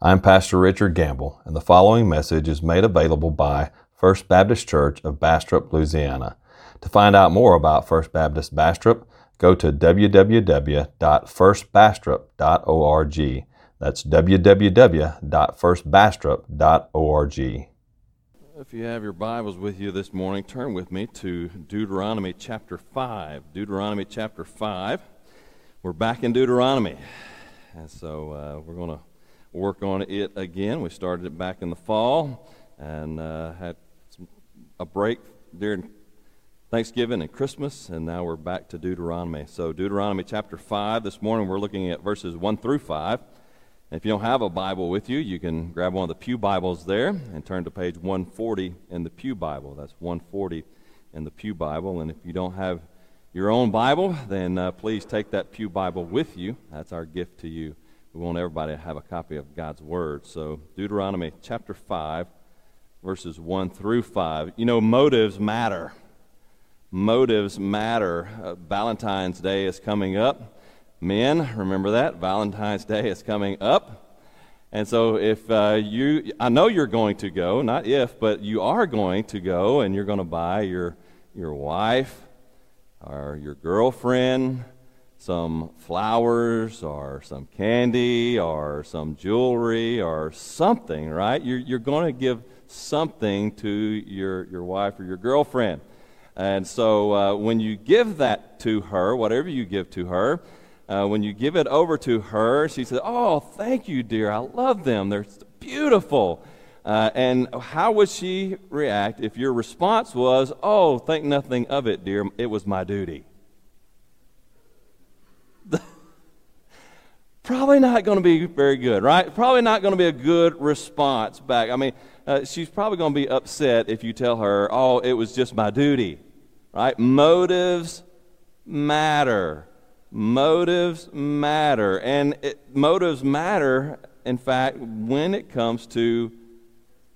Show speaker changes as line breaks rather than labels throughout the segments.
I'm Pastor Richard Gamble, and the following message is made available by First Baptist Church of Bastrop, Louisiana. To find out more about First Baptist Bastrop, go to www.firstbastrop.org. That's www.firstbastrop.org.
If you have your Bibles with you this morning, turn with me to Deuteronomy chapter 5. Deuteronomy chapter 5. We're back in Deuteronomy. And so uh, we're going to work on it again. We started it back in the fall and uh, had some, a break during Thanksgiving and Christmas, and now we're back to Deuteronomy. So, Deuteronomy chapter 5. This morning we're looking at verses 1 through 5. If you don't have a Bible with you, you can grab one of the Pew Bibles there and turn to page 140 in the Pew Bible. That's 140 in the Pew Bible. And if you don't have your own Bible, then uh, please take that Pew Bible with you. That's our gift to you. We want everybody to have a copy of God's Word. So, Deuteronomy chapter 5, verses 1 through 5. You know, motives matter. Motives matter. Uh, Valentine's Day is coming up. Men, remember that. Valentine's Day is coming up. And so, if uh, you, I know you're going to go, not if, but you are going to go and you're going to buy your, your wife or your girlfriend some flowers or some candy or some jewelry or something, right? You're, you're going to give something to your, your wife or your girlfriend. And so, uh, when you give that to her, whatever you give to her, uh, when you give it over to her, she says, Oh, thank you, dear. I love them. They're beautiful. Uh, and how would she react if your response was, Oh, think nothing of it, dear. It was my duty? Probably not going to be very good, right? Probably not going to be a good response back. I mean, uh, she's probably going to be upset if you tell her, Oh, it was just my duty, right? Motives matter. Motives matter. And it, motives matter, in fact, when it comes to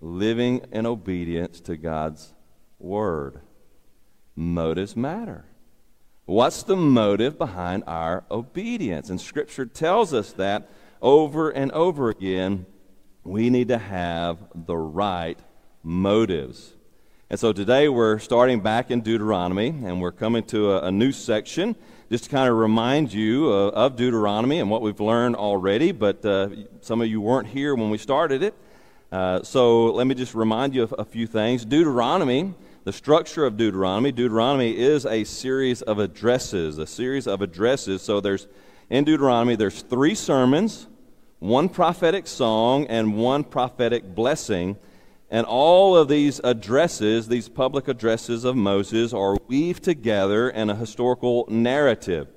living in obedience to God's word. Motives matter. What's the motive behind our obedience? And Scripture tells us that over and over again. We need to have the right motives. And so today we're starting back in Deuteronomy, and we're coming to a, a new section just to kind of remind you uh, of Deuteronomy and what we've learned already, but uh, some of you weren't here when we started it. Uh, so let me just remind you of a few things. Deuteronomy, the structure of Deuteronomy, Deuteronomy is a series of addresses, a series of addresses. So there's, in Deuteronomy, there's three sermons, one prophetic song, and one prophetic blessing. And all of these addresses, these public addresses of Moses, are weaved together in a historical narrative.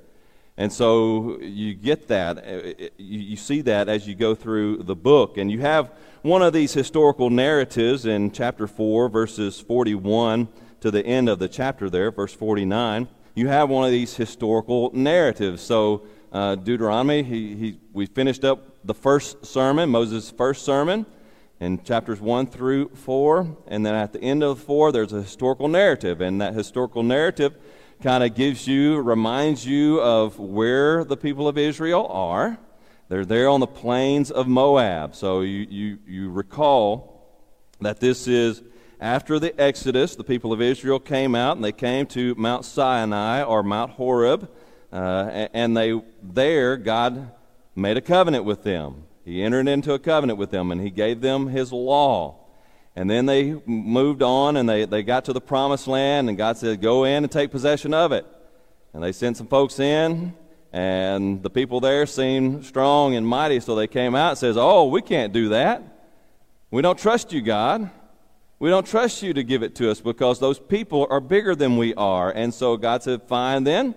And so you get that, uh, you see that as you go through the book. And you have one of these historical narratives in chapter 4, verses 41 to the end of the chapter there, verse 49. You have one of these historical narratives. So uh, Deuteronomy, he, he, we finished up the first sermon, Moses' first sermon in chapters 1 through 4. And then at the end of 4, there's a historical narrative. And that historical narrative kind of gives you, reminds you of where the people of Israel are. They're there on the plains of Moab. So you, you, you recall that this is after the Exodus. The people of Israel came out and they came to Mount Sinai or Mount Horeb. Uh, and they there, God made a covenant with them. He entered into a covenant with them and he gave them his law. And then they moved on and they, they got to the promised land, and God said, Go in and take possession of it. And they sent some folks in, and the people there seemed strong and mighty, so they came out and says, Oh, we can't do that. We don't trust you, God. We don't trust you to give it to us because those people are bigger than we are. And so God said, Fine then,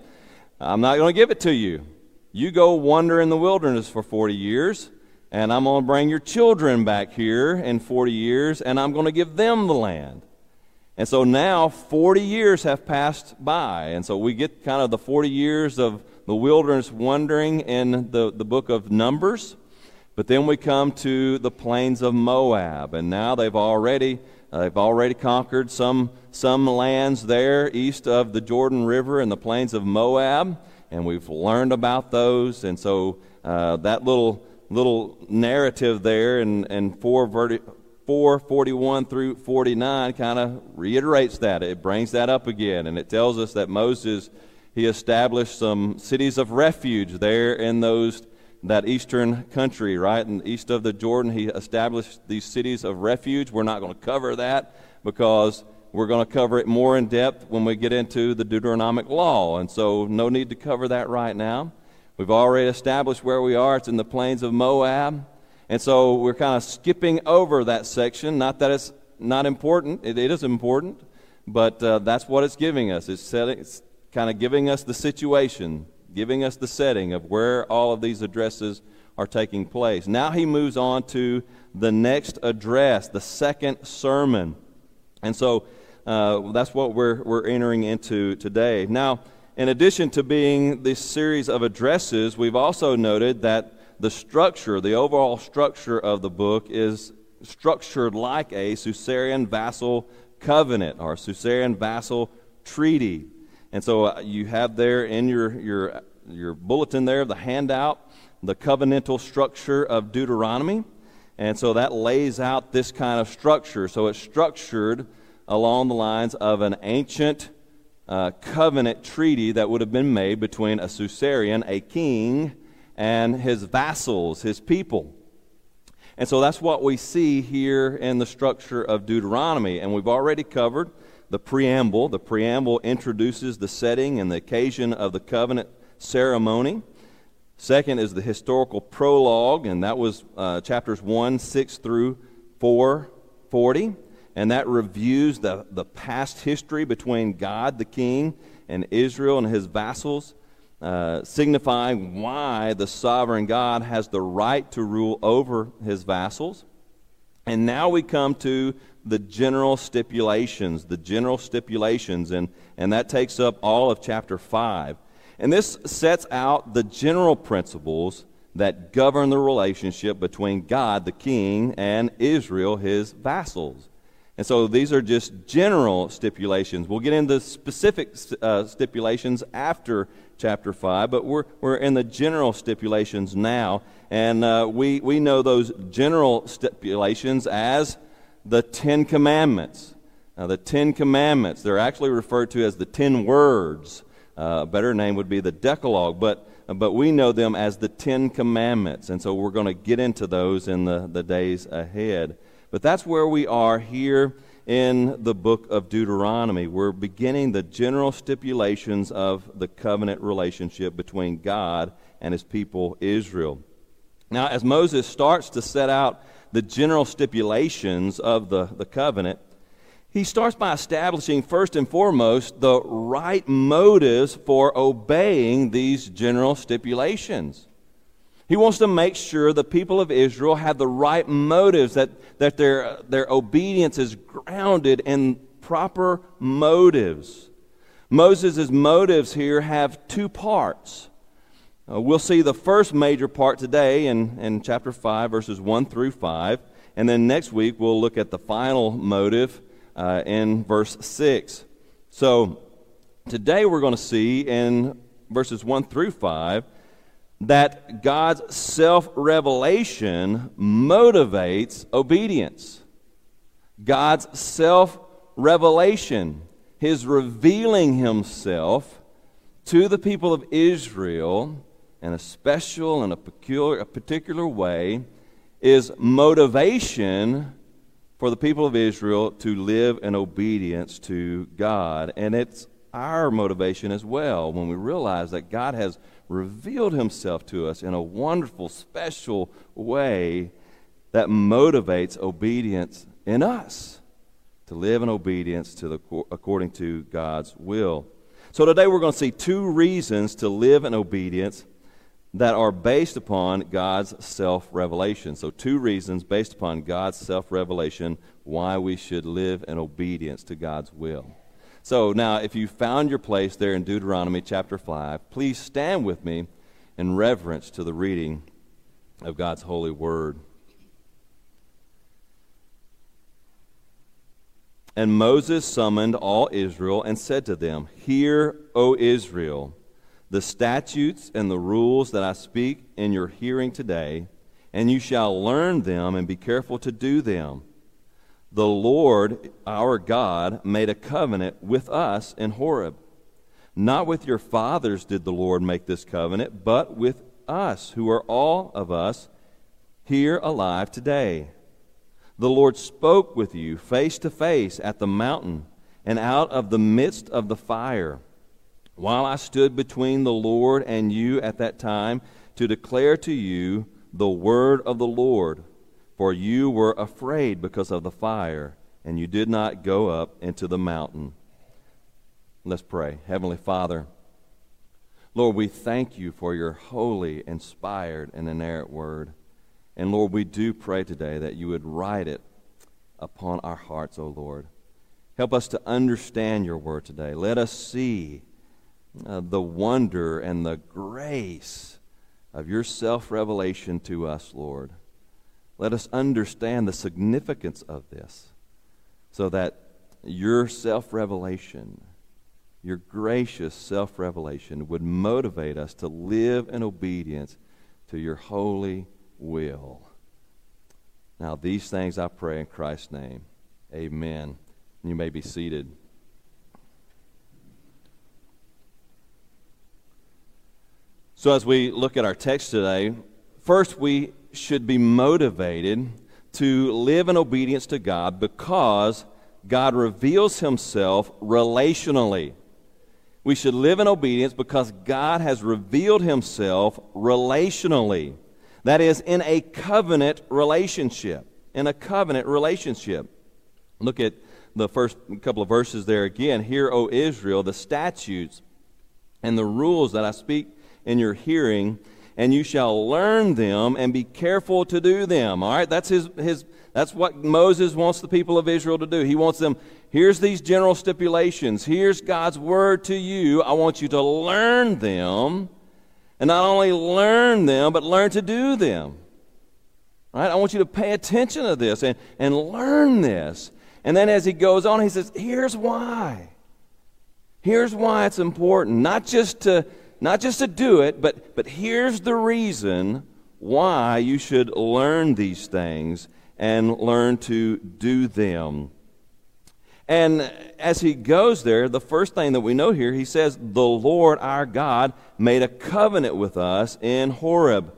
I'm not going to give it to you. You go wander in the wilderness for 40 years and I'm going to bring your children back here in 40 years, and I'm going to give them the land. And so now 40 years have passed by, and so we get kind of the 40 years of the wilderness wandering in the, the book of Numbers. But then we come to the plains of Moab, and now they've already uh, they've already conquered some some lands there east of the Jordan River and the plains of Moab, and we've learned about those. And so uh, that little little narrative there in, in 4, 41 through 49 kind of reiterates that. It brings that up again, and it tells us that Moses he established some cities of refuge there in those that eastern country, right? And east of the Jordan, he established these cities of refuge. We're not going to cover that because we're going to cover it more in depth when we get into the Deuteronomic law. And so, no need to cover that right now. We've already established where we are. It's in the plains of Moab. And so, we're kind of skipping over that section. Not that it's not important, it, it is important, but uh, that's what it's giving us. It's, setting, it's kind of giving us the situation, giving us the setting of where all of these addresses are taking place. Now, he moves on to the next address, the second sermon. And so, uh, that's what we're, we're entering into today. Now, in addition to being this series of addresses, we've also noted that the structure, the overall structure of the book, is structured like a suzerain vassal covenant or suzerain vassal treaty. And so uh, you have there in your, your, your bulletin there, the handout, the covenantal structure of Deuteronomy. And so that lays out this kind of structure. So it's structured along the lines of an ancient uh, covenant treaty that would have been made between a suzerain, a king, and his vassals, his people. And so that's what we see here in the structure of Deuteronomy. And we've already covered the preamble. The preamble introduces the setting and the occasion of the covenant ceremony. Second is the historical prologue, and that was uh, chapters 1, 6 through 4, 40 and that reviews the, the past history between God, the king, and Israel and his vassals, uh, signifying why the sovereign God has the right to rule over his vassals. And now we come to the general stipulations, the general stipulations, and, and that takes up all of chapter 5. And this sets out the general principles that govern the relationship between God, the king, and Israel, his vassals. And so these are just general stipulations. We'll get into specific uh, stipulations after chapter 5, but we're, we're in the general stipulations now. And uh, we, we know those general stipulations as the Ten Commandments. Now, the Ten Commandments, they're actually referred to as the Ten Words. Uh, a better name would be the Decalogue, but, but we know them as the Ten Commandments. And so we're going to get into those in the, the days ahead. But that's where we are here in the book of Deuteronomy. We're beginning the general stipulations of the covenant relationship between God and his people Israel. Now, as Moses starts to set out the general stipulations of the, the covenant, he starts by establishing, first and foremost, the right motives for obeying these general stipulations. He wants to make sure the people of Israel have the right motives, that, that their, their obedience is grounded in proper motives. Moses' motives here have two parts. Uh, we'll see the first major part today in, in chapter 5, verses 1 through 5. And then next week, we'll look at the final motive uh, in verse 6. So today, we're going to see in verses 1 through 5 that God's self revelation motivates obedience. God's self revelation, His revealing Himself to the people of Israel in a special and a peculiar, a particular way, is motivation for the people of Israel to live in obedience to God. And it's our motivation as well when we realize that God has revealed himself to us in a wonderful, special way that motivates obedience in us to live in obedience to the, according to God's will. So today we're going to see two reasons to live in obedience that are based upon God's self revelation. So, two reasons based upon God's self revelation why we should live in obedience to God's will. So now, if you found your place there in Deuteronomy chapter 5, please stand with me in reverence to the reading of God's holy word. And Moses summoned all Israel and said to them, Hear, O Israel, the statutes and the rules that I speak in your hearing today, and you shall learn them and be careful to do them. The Lord our God made a covenant with us in Horeb. Not with your fathers did the Lord make this covenant, but with us, who are all of us here alive today. The Lord spoke with you face to face at the mountain and out of the midst of the fire. While I stood between the Lord and you at that time to declare to you the word of the Lord, for you were afraid because of the fire, and you did not go up into the mountain. Let's pray. Heavenly Father, Lord, we thank you for your holy, inspired, and inerrant word. And Lord, we do pray today that you would write it upon our hearts, O Lord. Help us to understand your word today. Let us see uh, the wonder and the grace of your self revelation to us, Lord. Let us understand the significance of this so that your self revelation, your gracious self revelation, would motivate us to live in obedience to your holy will. Now, these things I pray in Christ's name. Amen. You may be seated. So, as we look at our text today, first we should be motivated to live in obedience to God because God reveals himself relationally. We should live in obedience because God has revealed himself relationally. That is, in a covenant relationship. In a covenant relationship. Look at the first couple of verses there again. Hear, O Israel, the statutes and the rules that I speak in your hearing, and you shall learn them and be careful to do them. All right, that's his, his that's what Moses wants the people of Israel to do. He wants them, here's these general stipulations. Here's God's word to you. I want you to learn them. And not only learn them, but learn to do them. Right? I want you to pay attention to this and, and learn this. And then as he goes on, he says, here's why. Here's why it's important. Not just to not just to do it, but, but here's the reason why you should learn these things and learn to do them. And as he goes there, the first thing that we know here, he says, The Lord our God made a covenant with us in Horeb.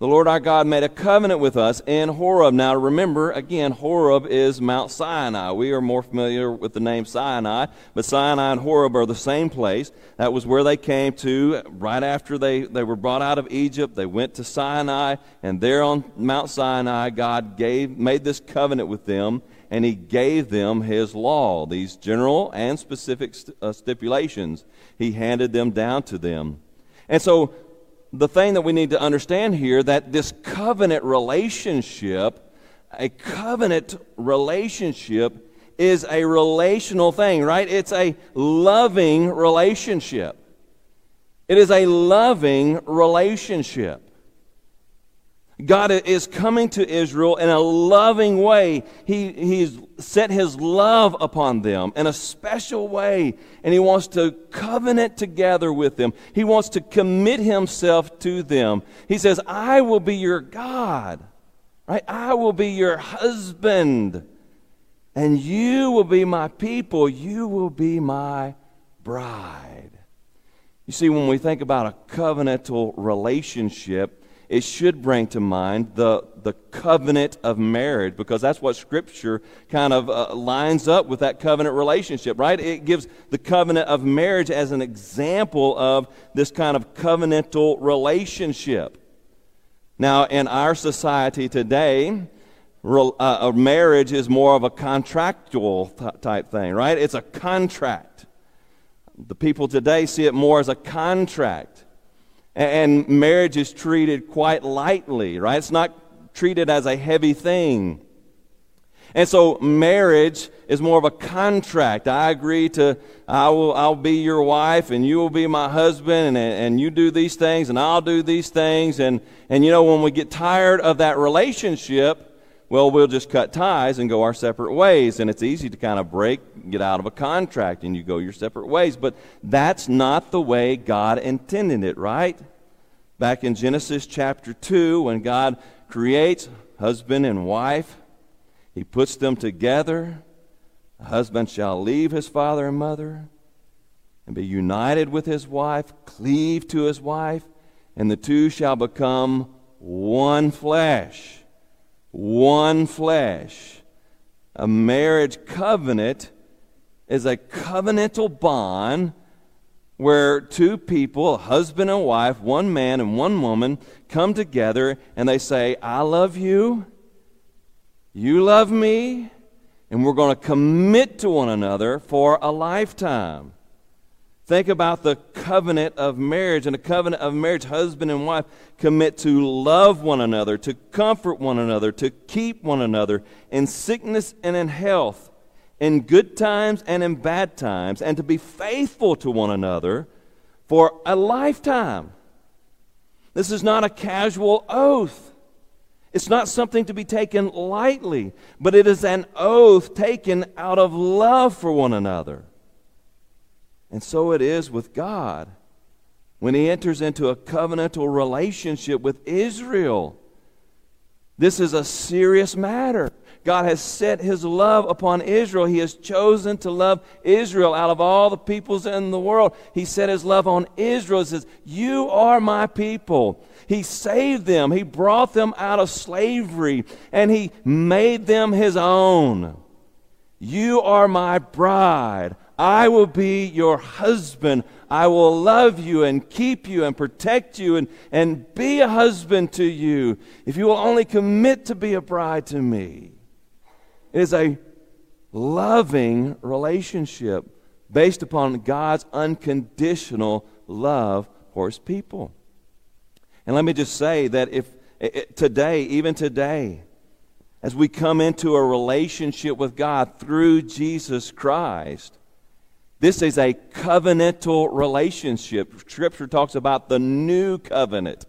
The Lord our God made a covenant with us in Horeb. Now remember, again, Horeb is Mount Sinai. We are more familiar with the name Sinai, but Sinai and Horeb are the same place. That was where they came to right after they, they were brought out of Egypt. They went to Sinai, and there on Mount Sinai, God gave, made this covenant with them, and He gave them His law, these general and specific uh, stipulations. He handed them down to them. And so the thing that we need to understand here that this covenant relationship, a covenant relationship is a relational thing, right? It's a loving relationship. It is a loving relationship. God is coming to Israel in a loving way. He, he's set his love upon them in a special way, and he wants to covenant together with them. He wants to commit himself to them. He says, I will be your God, right? I will be your husband, and you will be my people. You will be my bride. You see, when we think about a covenantal relationship, it should bring to mind the, the covenant of marriage because that's what Scripture kind of uh, lines up with that covenant relationship, right? It gives the covenant of marriage as an example of this kind of covenantal relationship. Now, in our society today, uh, marriage is more of a contractual th- type thing, right? It's a contract. The people today see it more as a contract. And marriage is treated quite lightly, right? It's not treated as a heavy thing. And so marriage is more of a contract. I agree to, I will, I'll be your wife and you will be my husband and, and you do these things and I'll do these things. And, and you know, when we get tired of that relationship, well, we'll just cut ties and go our separate ways. And it's easy to kind of break, get out of a contract, and you go your separate ways. But that's not the way God intended it, right? Back in Genesis chapter 2, when God creates husband and wife, He puts them together. A husband shall leave his father and mother and be united with his wife, cleave to his wife, and the two shall become one flesh. One flesh. A marriage covenant is a covenantal bond where two people, a husband and wife, one man and one woman, come together and they say, I love you, you love me, and we're going to commit to one another for a lifetime. Think about the covenant of marriage. And a covenant of marriage, husband and wife commit to love one another, to comfort one another, to keep one another in sickness and in health, in good times and in bad times, and to be faithful to one another for a lifetime. This is not a casual oath. It's not something to be taken lightly, but it is an oath taken out of love for one another. And so it is with God when he enters into a covenantal relationship with Israel. This is a serious matter. God has set his love upon Israel. He has chosen to love Israel out of all the peoples in the world. He set his love on Israel. He says, You are my people. He saved them, he brought them out of slavery, and he made them his own. You are my bride. I will be your husband. I will love you and keep you and protect you and, and be a husband to you if you will only commit to be a bride to me. It is a loving relationship based upon God's unconditional love for his people. And let me just say that if eh, eh, today, even today, as we come into a relationship with God through Jesus Christ, this is a covenantal relationship. Scripture talks about the new covenant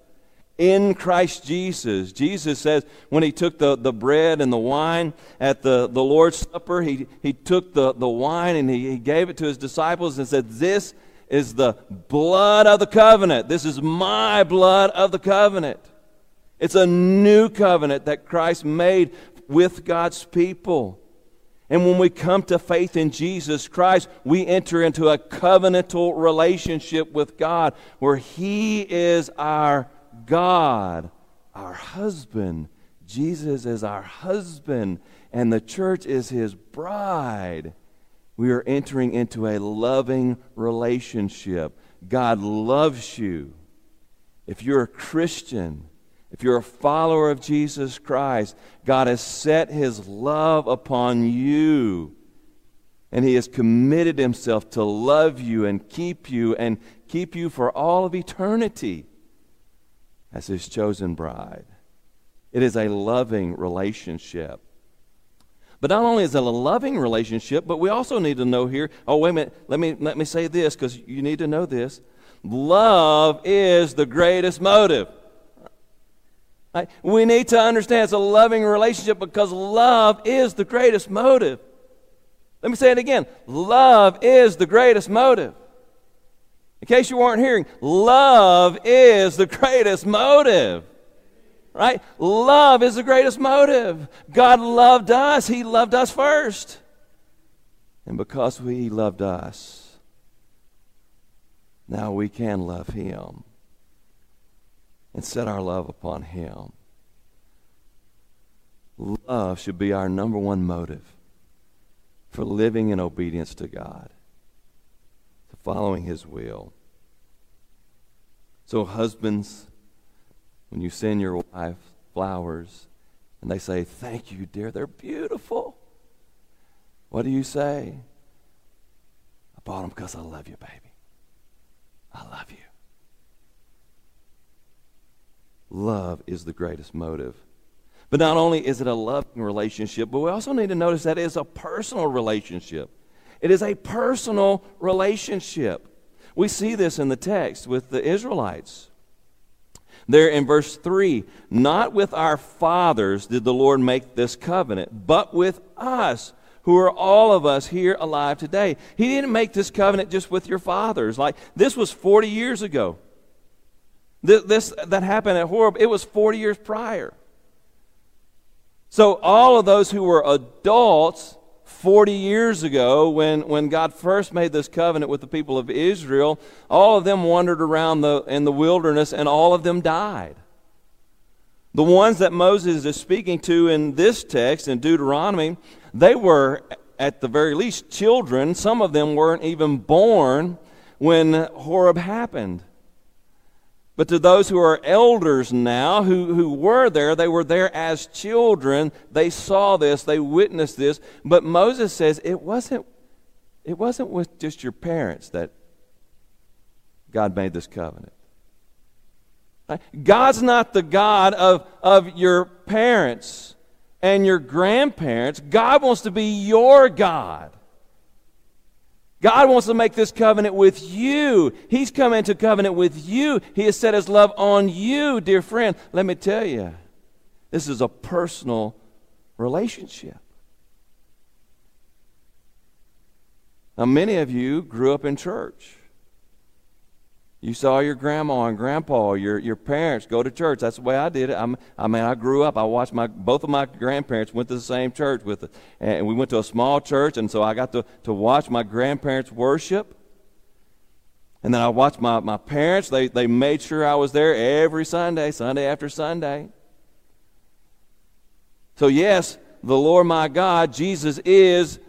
in Christ Jesus. Jesus says when he took the, the bread and the wine at the, the Lord's Supper, he, he took the, the wine and he, he gave it to his disciples and said, This is the blood of the covenant. This is my blood of the covenant. It's a new covenant that Christ made with God's people. And when we come to faith in Jesus Christ, we enter into a covenantal relationship with God where He is our God, our husband. Jesus is our husband, and the church is His bride. We are entering into a loving relationship. God loves you. If you're a Christian, if you're a follower of Jesus Christ, God has set his love upon you. And he has committed himself to love you and keep you and keep you for all of eternity as his chosen bride. It is a loving relationship. But not only is it a loving relationship, but we also need to know here oh, wait a minute, let me, let me say this because you need to know this. Love is the greatest motive. Right? We need to understand it's a loving relationship because love is the greatest motive. Let me say it again love is the greatest motive. In case you weren't hearing, love is the greatest motive. Right? Love is the greatest motive. God loved us, He loved us first. And because He loved us, now we can love Him and set our love upon Him. Love should be our number one motive for living in obedience to God, to following His will. So, husbands, when you send your wife flowers and they say, Thank you, dear, they're beautiful, what do you say? I bought them because I love you, baby. I love you. Love is the greatest motive. But not only is it a loving relationship, but we also need to notice that it is a personal relationship. It is a personal relationship. We see this in the text with the Israelites. There in verse 3 Not with our fathers did the Lord make this covenant, but with us, who are all of us here alive today. He didn't make this covenant just with your fathers. Like, this was 40 years ago. This, that happened at Horeb, it was 40 years prior. So, all of those who were adults 40 years ago, when, when God first made this covenant with the people of Israel, all of them wandered around the, in the wilderness and all of them died. The ones that Moses is speaking to in this text, in Deuteronomy, they were at the very least children. Some of them weren't even born when Horeb happened. But to those who are elders now, who, who were there, they were there as children. They saw this, they witnessed this. But Moses says it wasn't, it wasn't with just your parents that God made this covenant. God's not the God of, of your parents and your grandparents. God wants to be your God. God wants to make this covenant with you. He's come into covenant with you. He has set his love on you, dear friend. Let me tell you, this is a personal relationship. Now, many of you grew up in church. You saw your grandma and grandpa, your, your parents go to church. That's the way I did it. I'm, I mean, I grew up. I watched my both of my grandparents went to the same church with us, and we went to a small church, and so I got to, to watch my grandparents worship. And then I watched my, my parents. They, they made sure I was there every Sunday, Sunday after Sunday. So, yes, the Lord my God, Jesus is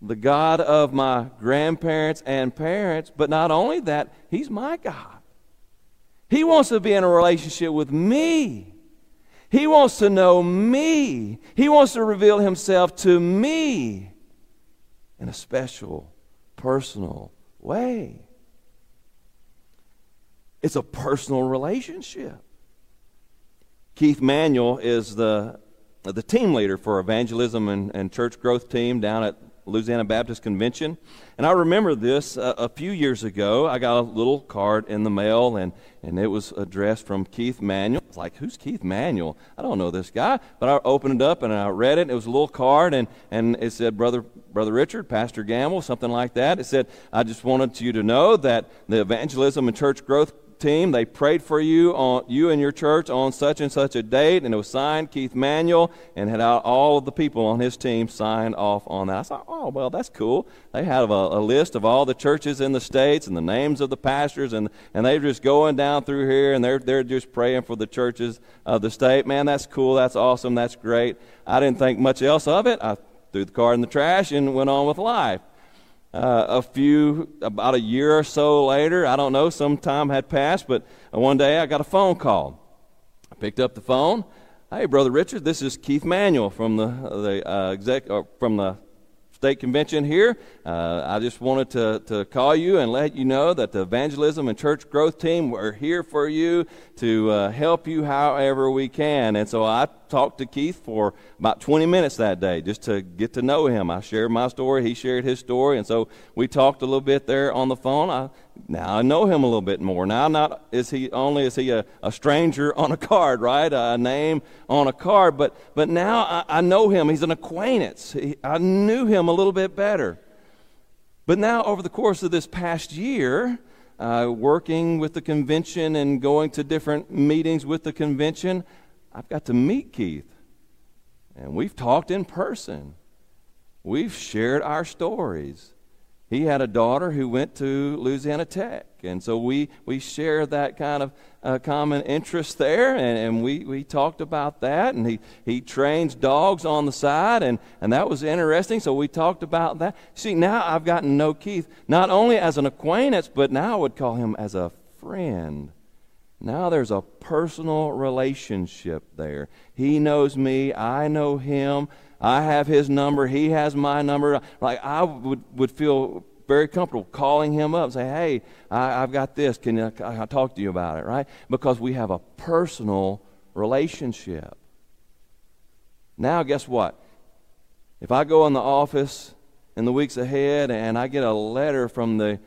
the God of my grandparents and parents, but not only that, He's my God. He wants to be in a relationship with me. He wants to know me. He wants to reveal Himself to me in a special, personal way. It's a personal relationship. Keith Manuel is the, the team leader for evangelism and, and church growth team down at Louisiana Baptist Convention. And I remember this uh, a few years ago. I got a little card in the mail, and, and it was addressed from Keith Manuel. It's like, who's Keith Manuel? I don't know this guy. But I opened it up and I read it. It was a little card, and, and it said, Brother, Brother Richard, Pastor Gamble, something like that. It said, I just wanted you to know that the evangelism and church growth team. They prayed for you on you and your church on such and such a date, and it was signed Keith Manuel, and had all of the people on his team signed off on that. I thought, oh well, that's cool. They have a, a list of all the churches in the states and the names of the pastors, and and they're just going down through here, and they're they're just praying for the churches of the state. Man, that's cool. That's awesome. That's great. I didn't think much else of it. I threw the card in the trash and went on with life. Uh, a few, about a year or so later, I don't know, some time had passed, but one day I got a phone call. I picked up the phone. Hey, Brother Richard, this is Keith Manuel from the, the uh, exec, uh, from the state convention here. Uh, I just wanted to, to call you and let you know that the evangelism and church growth team, we're here for you to uh, help you however we can. And so I talked to Keith for about 20 minutes that day just to get to know him. I shared my story, he shared his story, and so we talked a little bit there on the phone. I, now I know him a little bit more. Now not is he only is he a, a stranger on a card, right? A name on a card, but but now I, I know him. He's an acquaintance. He, I knew him a little bit better. But now over the course of this past year, uh, working with the convention and going to different meetings with the convention, I've got to meet Keith. And we've talked in person. We've shared our stories. He had a daughter who went to Louisiana Tech. And so we, we share that kind of uh, common interest there. And, and we, we talked about that. And he, he trains dogs on the side. And, and that was interesting. So we talked about that. See, now I've gotten to know Keith not only as an acquaintance, but now I would call him as a friend. Now there's a personal relationship there. He knows me, I know him. I have his number, he has my number. Like I would, would feel very comfortable calling him up and say, hey, I, have got this. Can I, can I talk to you about it, right? Because we have a personal relationship. Now, guess what? If I go in the office in the weeks ahead and I get a letter from the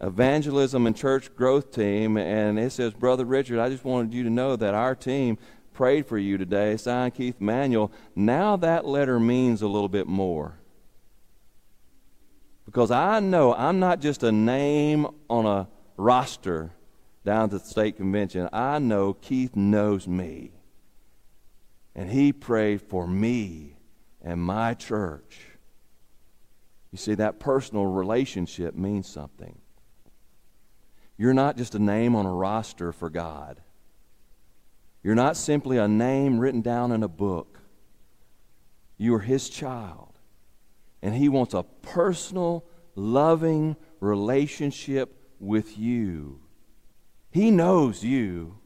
evangelism and church growth team and it says, Brother Richard, I just wanted you to know that our team prayed for you today, signed Keith Manuel. Now that letter means a little bit more. Because I know I'm not just a name on a roster down at the state convention. I know Keith knows me. And he prayed for me and my church. You see, that personal relationship means something. You're not just a name on a roster for God. You're not simply a name written down in a book. You are His child. And He wants a personal, loving relationship with you. He knows you.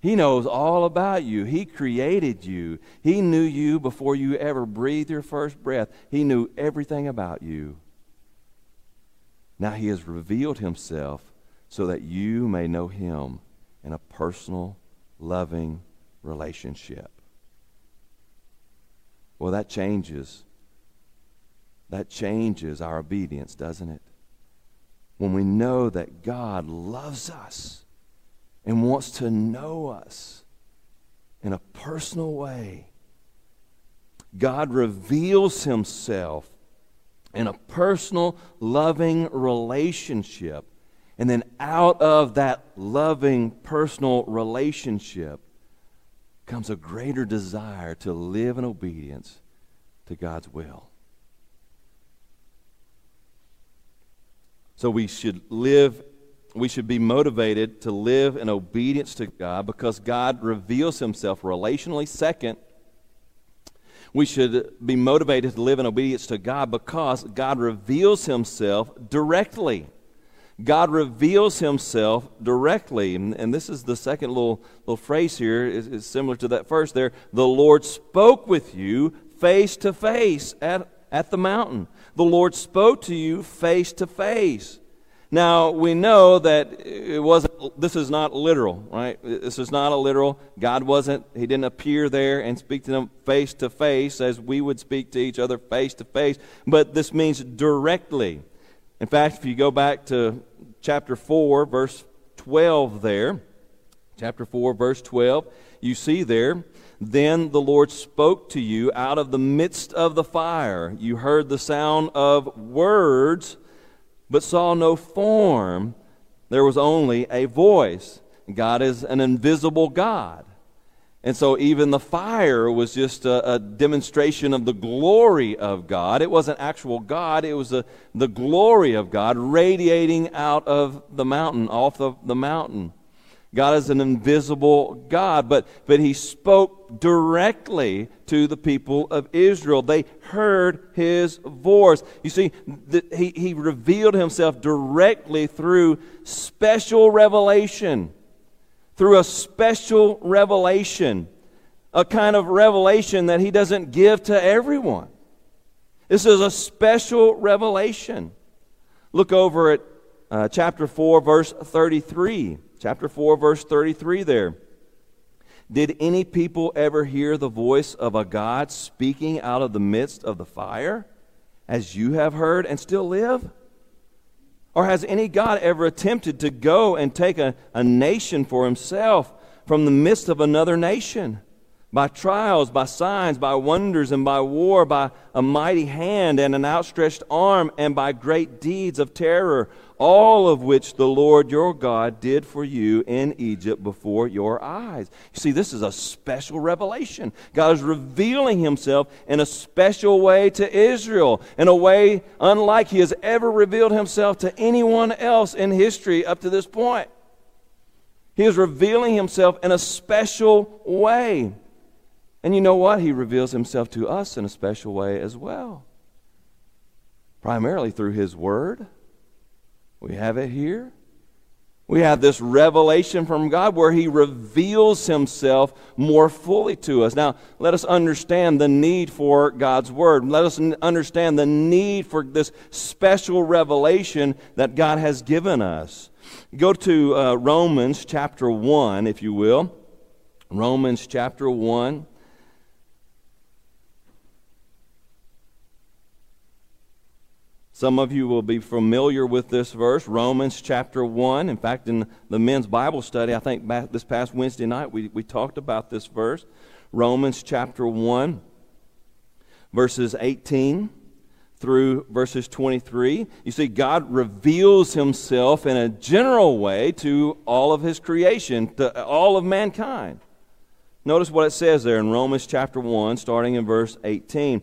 He knows all about you. He created you. He knew you before you ever breathed your first breath. He knew everything about you. Now He has revealed Himself so that you may know Him in a personal, loving relationship. Well, that changes. That changes our obedience, doesn't it? When we know that God loves us and wants to know us in a personal way. God reveals himself in a personal, loving relationship. And then out of that loving, personal relationship comes a greater desire to live in obedience to God's will. So we should live we should be motivated to live in obedience to God because God reveals himself relationally. Second, we should be motivated to live in obedience to God because God reveals himself directly. God reveals himself directly. And, this is the second little, little phrase here, is, is similar to that first there. The Lord spoke with you face to face at, at the mountain. The Lord spoke to you face to face. Now, we know that it wasn't, this is not literal, right? This is not a literal. God wasn't, He didn't appear there and speak to them face to face as we would speak to each other face to face, but this means directly. In fact, if you go back to chapter 4, verse 12 there, chapter 4, verse 12, you see there, then the Lord spoke to you out of the midst of the fire. You heard the sound of words but saw no form. There was only a voice. God is an invisible God. And so even the fire was just a, a, demonstration of the glory of God. It wasn't actual God, it was a, the glory of God radiating out of the mountain, off of the mountain. God is an invisible God, but, but he spoke directly to the people of Israel. They heard his voice. You see, the, he, he revealed himself directly through special revelation. Through a special revelation. A kind of revelation that he doesn't give to everyone. This is a special revelation. Look over at uh, chapter 4, verse 33. Chapter 4, verse 33 there. Did any people ever hear the voice of a God speaking out of the midst of the fire, as you have heard and still live? Or has any God ever attempted to go and take a, a nation for himself from the midst of another nation? By trials, by signs, by wonders, and by war, by a mighty hand and an outstretched arm, and by great deeds of terror all of which the Lord your God did for you in Egypt before your eyes. You see, this is a special revelation. God is revealing himself in a special way to Israel, in a way unlike he has ever revealed himself to anyone else in history up to this point. He is revealing himself in a special way. And you know what? He reveals himself to us in a special way as well. Primarily through his word we have it here. We have this revelation from God where He reveals Himself more fully to us. Now, let us understand the need for God's Word. Let us understand the need for this special revelation that God has given us. Go to uh, Romans chapter 1, if you will. Romans chapter 1. Some of you will be familiar with this verse, Romans chapter 1. In fact, in the men's Bible study, I think this past Wednesday night, we, we talked about this verse. Romans chapter 1, verses 18 through verses 23. You see, God reveals himself in a general way to all of his creation, to all of mankind. Notice what it says there in Romans chapter 1, starting in verse 18.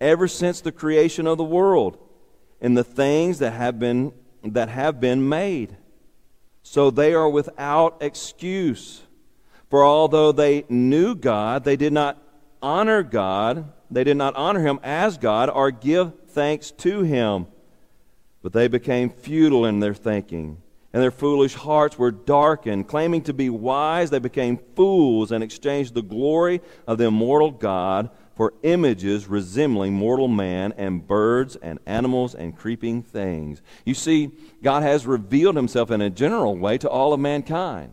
ever since the creation of the world in the things that have been, that have been made. So they are without excuse. For although they knew God, they did not honor God, they did not honor him as God or give thanks to him, but they became futile in their thinking and their foolish hearts were darkened. Claiming to be wise, they became fools and exchanged the glory of the immortal God for images resembling mortal man and birds and animals and creeping things. You see, God has revealed himself in a general way to all of mankind.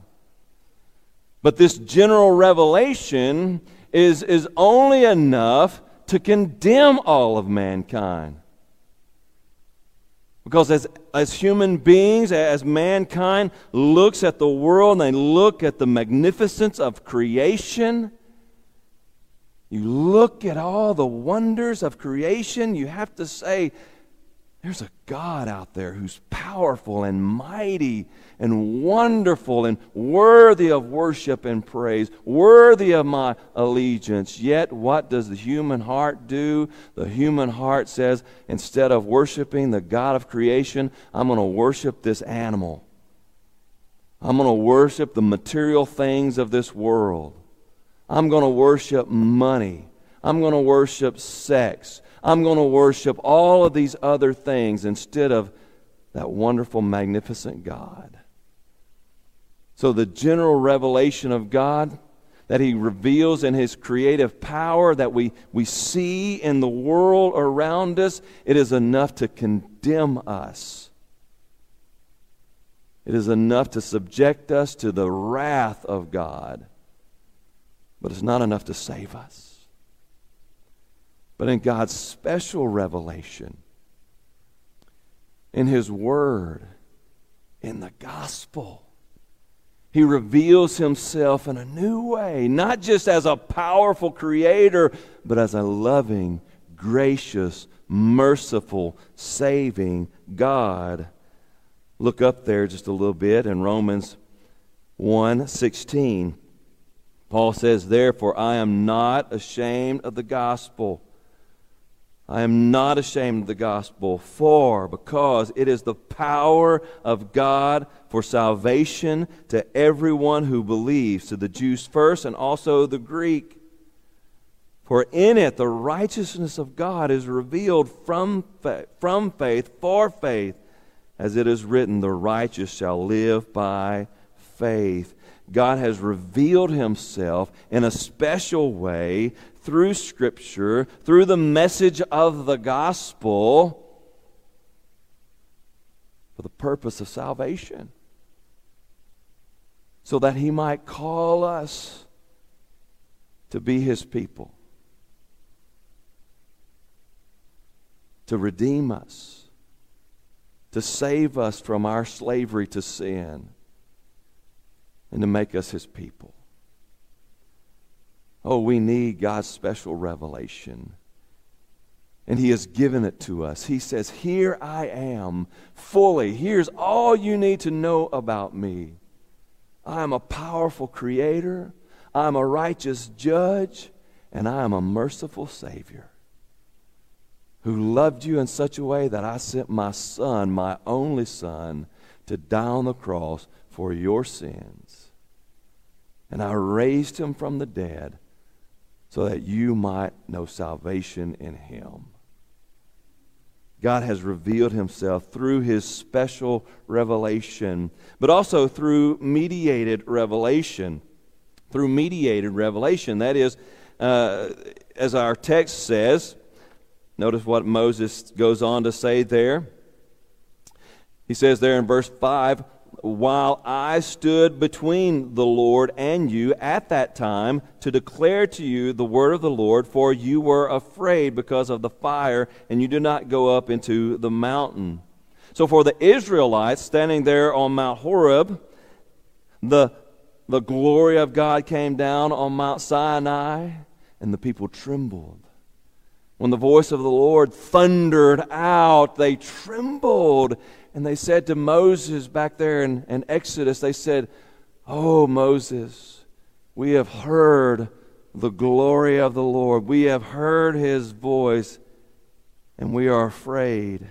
But this general revelation is, is only enough to condemn all of mankind. Because as, as human beings, as mankind looks at the world and they look at the magnificence of creation, you look at all the wonders of creation, you have to say, there's a God out there who's powerful and mighty and wonderful and worthy of worship and praise, worthy of my allegiance. Yet, what does the human heart do? The human heart says, instead of worshiping the God of creation, I'm going to worship this animal. I'm going to worship the material things of this world. I'm going to worship money. I'm going to worship sex. I'm going to worship all of these other things instead of that wonderful, magnificent God. So, the general revelation of God that He reveals in His creative power that we, we see in the world around us, it is enough to condemn us. It is enough to subject us to the wrath of God, but it's not enough to save us but in God's special revelation, in His Word, in the gospel. He reveals himself in a new way, not just as a powerful creator, but as a loving, gracious, merciful, saving God. Look up there just a little bit in Romans 1 16. Paul says, Therefore, I am not ashamed of the gospel I am not ashamed of the gospel, for because it is the power of God for salvation to everyone who believes, to the Jews first and also the Greek. For in it the righteousness of God is revealed from, fa- from faith for faith, as it is written, the righteous shall live by faith. God has revealed himself in a special way through Scripture, through the message of the gospel, for the purpose of salvation. So that he might call us to be his people, to redeem us, to save us from our slavery to sin, and to make us his people. Oh, we need God's special revelation. And He has given it to us. He says, Here I am, fully. Here's all you need to know about me. I am a powerful creator, I'm a righteous judge, and I am a merciful Savior who loved you in such a way that I sent my Son, my only Son, to die on the cross for your sins. And I raised him from the dead so that you might know salvation in him. God has revealed himself through his special revelation, but also through mediated revelation. Through mediated revelation. That is, uh, as our text says, notice what Moses goes on to say there. He says there in verse 5 while I stood between the Lord and you at that time to declare to you the word of the Lord, for you were afraid because of the fire, and you did not go up into the mountain. So, for the Israelites standing there on Mount Horeb, the, the glory of God came down on Mount Sinai, and the people trembled. When the voice of the Lord thundered out, they trembled. And they said to Moses back there in, in Exodus, they said, Oh, Moses, we have heard the glory of the Lord. We have heard his voice, and we are afraid.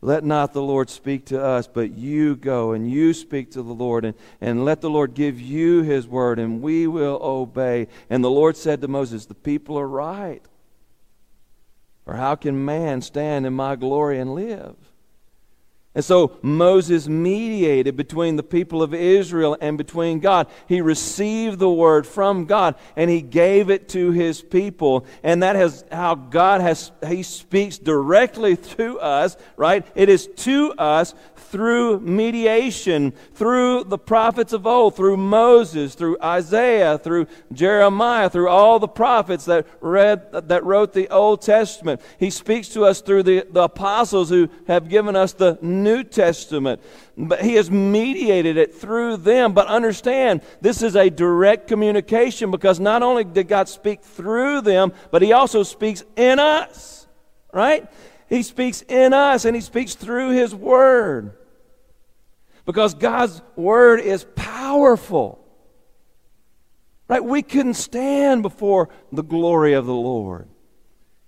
Let not the Lord speak to us, but you go and you speak to the Lord, and, and let the Lord give you his word, and we will obey. And the Lord said to Moses, The people are right. Or how can man stand in my glory and live? And so Moses mediated between the people of Israel and between God. He received the word from God and he gave it to his people. And that is how God has, he speaks directly to us, right? It is to us through mediation, through the prophets of old, through Moses, through Isaiah, through Jeremiah, through all the prophets that read that wrote the Old Testament. He speaks to us through the, the apostles who have given us the New Testament. But he has mediated it through them. But understand, this is a direct communication because not only did God speak through them, but he also speaks in us. Right? He speaks in us and he speaks through his word because God's word is powerful. Right? We couldn't stand before the glory of the Lord.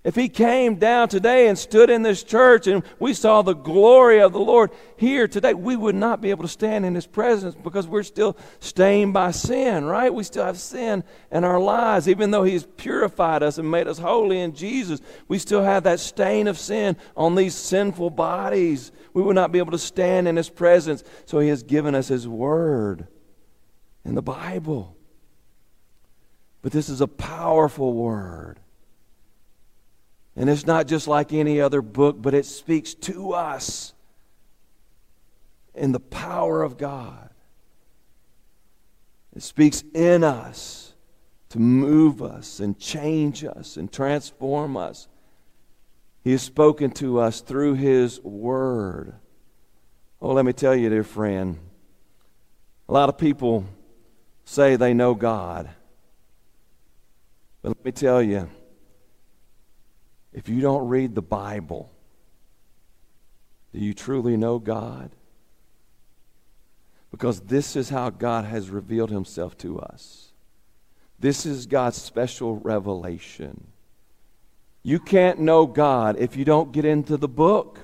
If he came down today and stood in this church and we saw the glory of the Lord here today, we would not be able to stand in his presence because we're still stained by sin, right? We still have sin in our lives. Even though he's purified us and made us holy in Jesus, we still have that stain of sin on these sinful bodies. We would not be able to stand in his presence. So he has given us his word in the Bible. But this is a powerful word. And it's not just like any other book, but it speaks to us in the power of God. It speaks in us to move us and change us and transform us. He has spoken to us through His Word. Oh, let me tell you, dear friend, a lot of people say they know God. But let me tell you, if you don't read the Bible, do you truly know God? Because this is how God has revealed himself to us. This is God's special revelation. You can't know God if you don't get into the book.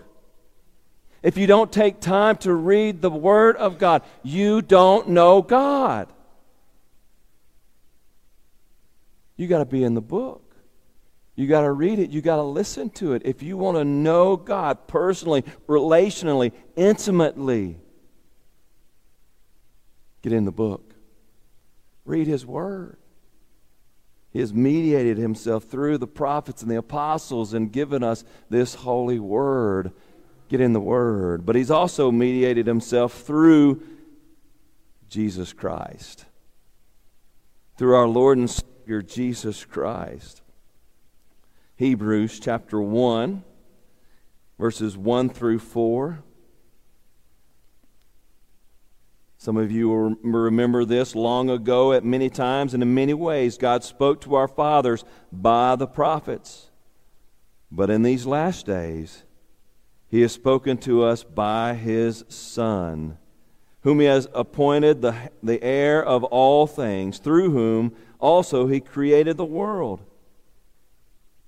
If you don't take time to read the Word of God, you don't know God. You got to be in the book. You got to read it. You got to listen to it. If you want to know God personally, relationally, intimately, get in the book. Read His Word. He has mediated Himself through the prophets and the apostles and given us this holy Word. Get in the Word. But He's also mediated Himself through Jesus Christ, through our Lord and Savior, Jesus Christ. Hebrews chapter 1, verses 1 through 4. Some of you will remember this long ago at many times and in many ways. God spoke to our fathers by the prophets. But in these last days, He has spoken to us by His Son, whom He has appointed the, the heir of all things, through whom also He created the world.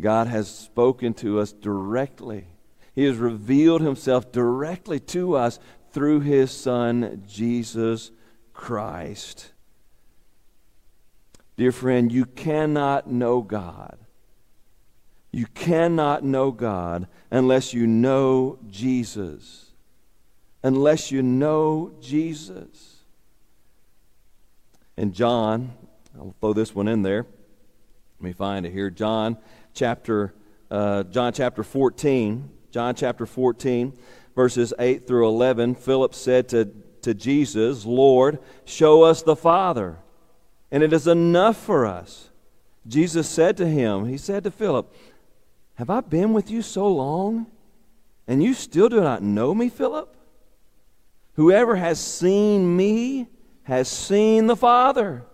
God has spoken to us directly. He has revealed himself directly to us through his Son, Jesus Christ. Dear friend, you cannot know God. You cannot know God unless you know Jesus. Unless you know Jesus. And John, I'll throw this one in there. Let me find it here. John chapter uh, John chapter 14. John chapter 14, verses 8 through 11. Philip said to, to Jesus, Lord, show us the Father and it is enough for us. Jesus said to him, He said to Philip, Have I been with you so long, and you still do not know me, Philip? Whoever has seen me has seen the Father.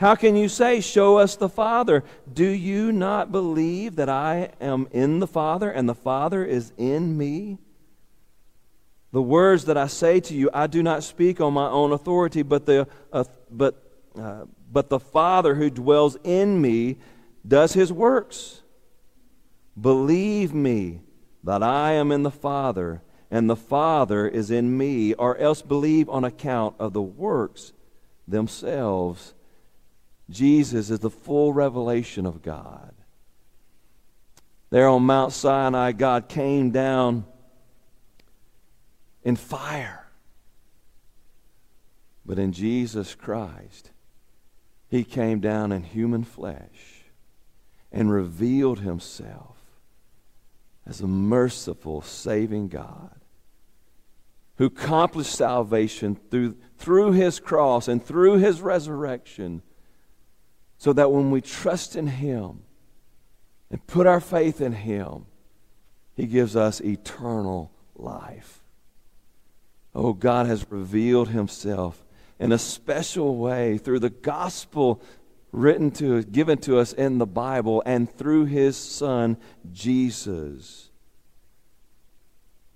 How can you say, Show us the Father? Do you not believe that I am in the Father and the Father is in me? The words that I say to you, I do not speak on my own authority, but, the, uh, but uh, but the Father who dwells in me does his works. Believe me that I am in the Father, and the Father is in me, or else believe on account of the works themselves. Jesus is the full revelation of God. There on Mount Sinai, God came down in fire. But in Jesus Christ, he came down in human flesh and revealed himself as a merciful, saving God who accomplished salvation through, through his cross and through his resurrection, so that when we trust in him and put our faith in him, he gives us eternal life. Oh, God has revealed himself in a special way through the gospel written to given to us in the Bible and through his son Jesus.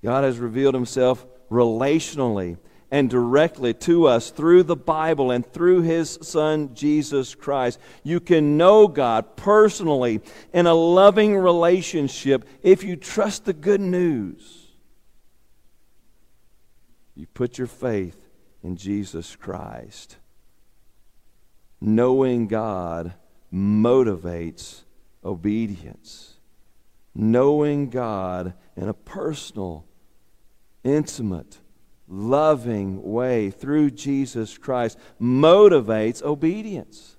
God has revealed himself relationally and directly to us through the Bible and through his son Jesus Christ. You can know God personally in a loving relationship if you trust the good news. You put your faith in Jesus Christ. Knowing God motivates obedience. Knowing God in a personal, intimate, loving way through Jesus Christ motivates obedience.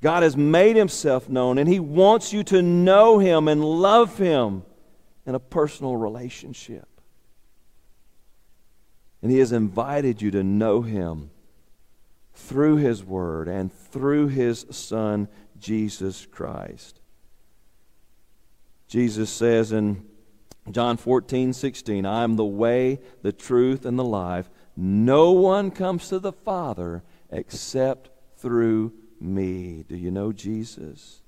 God has made himself known, and he wants you to know him and love him in a personal relationship. And He has invited you to know Him through His Word and through His Son, Jesus Christ. Jesus says in John 14, 16, I am the way, the truth, and the life. No one comes to the Father except through me. Do you know Jesus?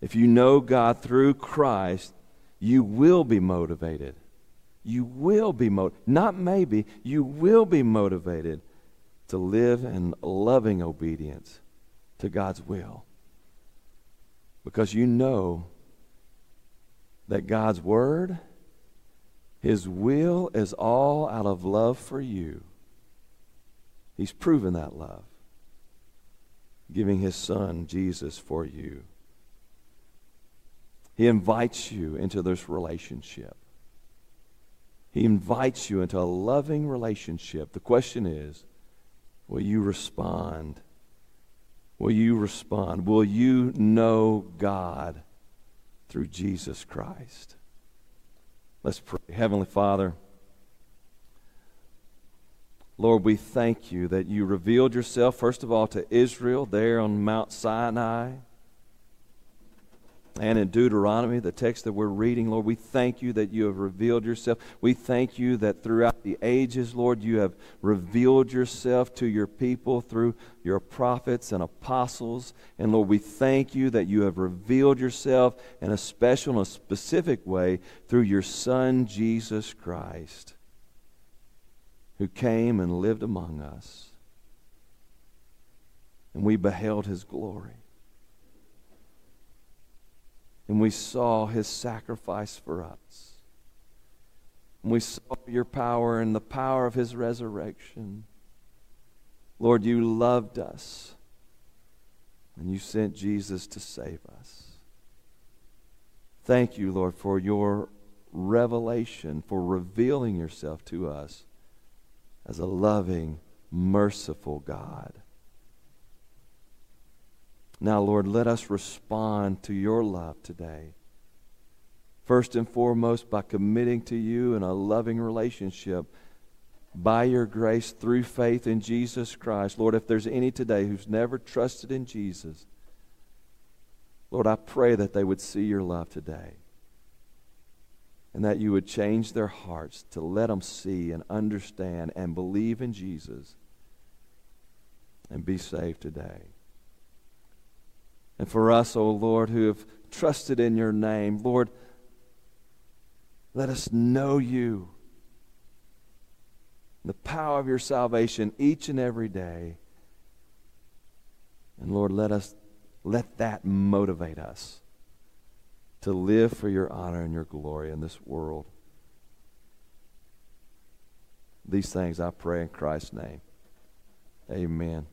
If you know God through Christ, you will be motivated you will be motivated, not maybe, you will be motivated to live in loving obedience to God's will. Because you know that God's word, His will is all out of love for you. He's proven that love, giving His Son, Jesus, for you. He invites you into this relationship. He invites you into a loving relationship. The question is will you respond? Will you respond? Will you know God through Jesus Christ? Let's pray. Heavenly Father, Lord, we thank you that you revealed yourself, first of all, to Israel there on Mount Sinai. And in Deuteronomy, the text that we're reading, Lord, we thank you that you have revealed yourself. We thank you that throughout the ages, Lord, you have revealed yourself to your people through your prophets and apostles. And Lord, we thank you that you have revealed yourself in a special and a specific way through your Son, Jesus Christ, who came and lived among us. And we beheld his glory and we saw his sacrifice for us. And we saw your power and the power of his resurrection. Lord, you loved us, and you sent Jesus to save us. Thank you, Lord, for your revelation, for revealing yourself to us as a loving, merciful God. Now, Lord, let us respond to your love today. First and foremost, by committing to you in a loving relationship by your grace through faith in Jesus Christ. Lord, if there's any today who's never trusted in Jesus, Lord, I pray that they would see your love today and that you would change their hearts to let them see and understand and believe in Jesus and be saved today. And for us, O oh Lord, who have trusted in your name, Lord, let us know you the power of your salvation each and every day. And Lord, let us let that motivate us to live for your honor and your glory in this world. These things I pray in Christ's name. Amen.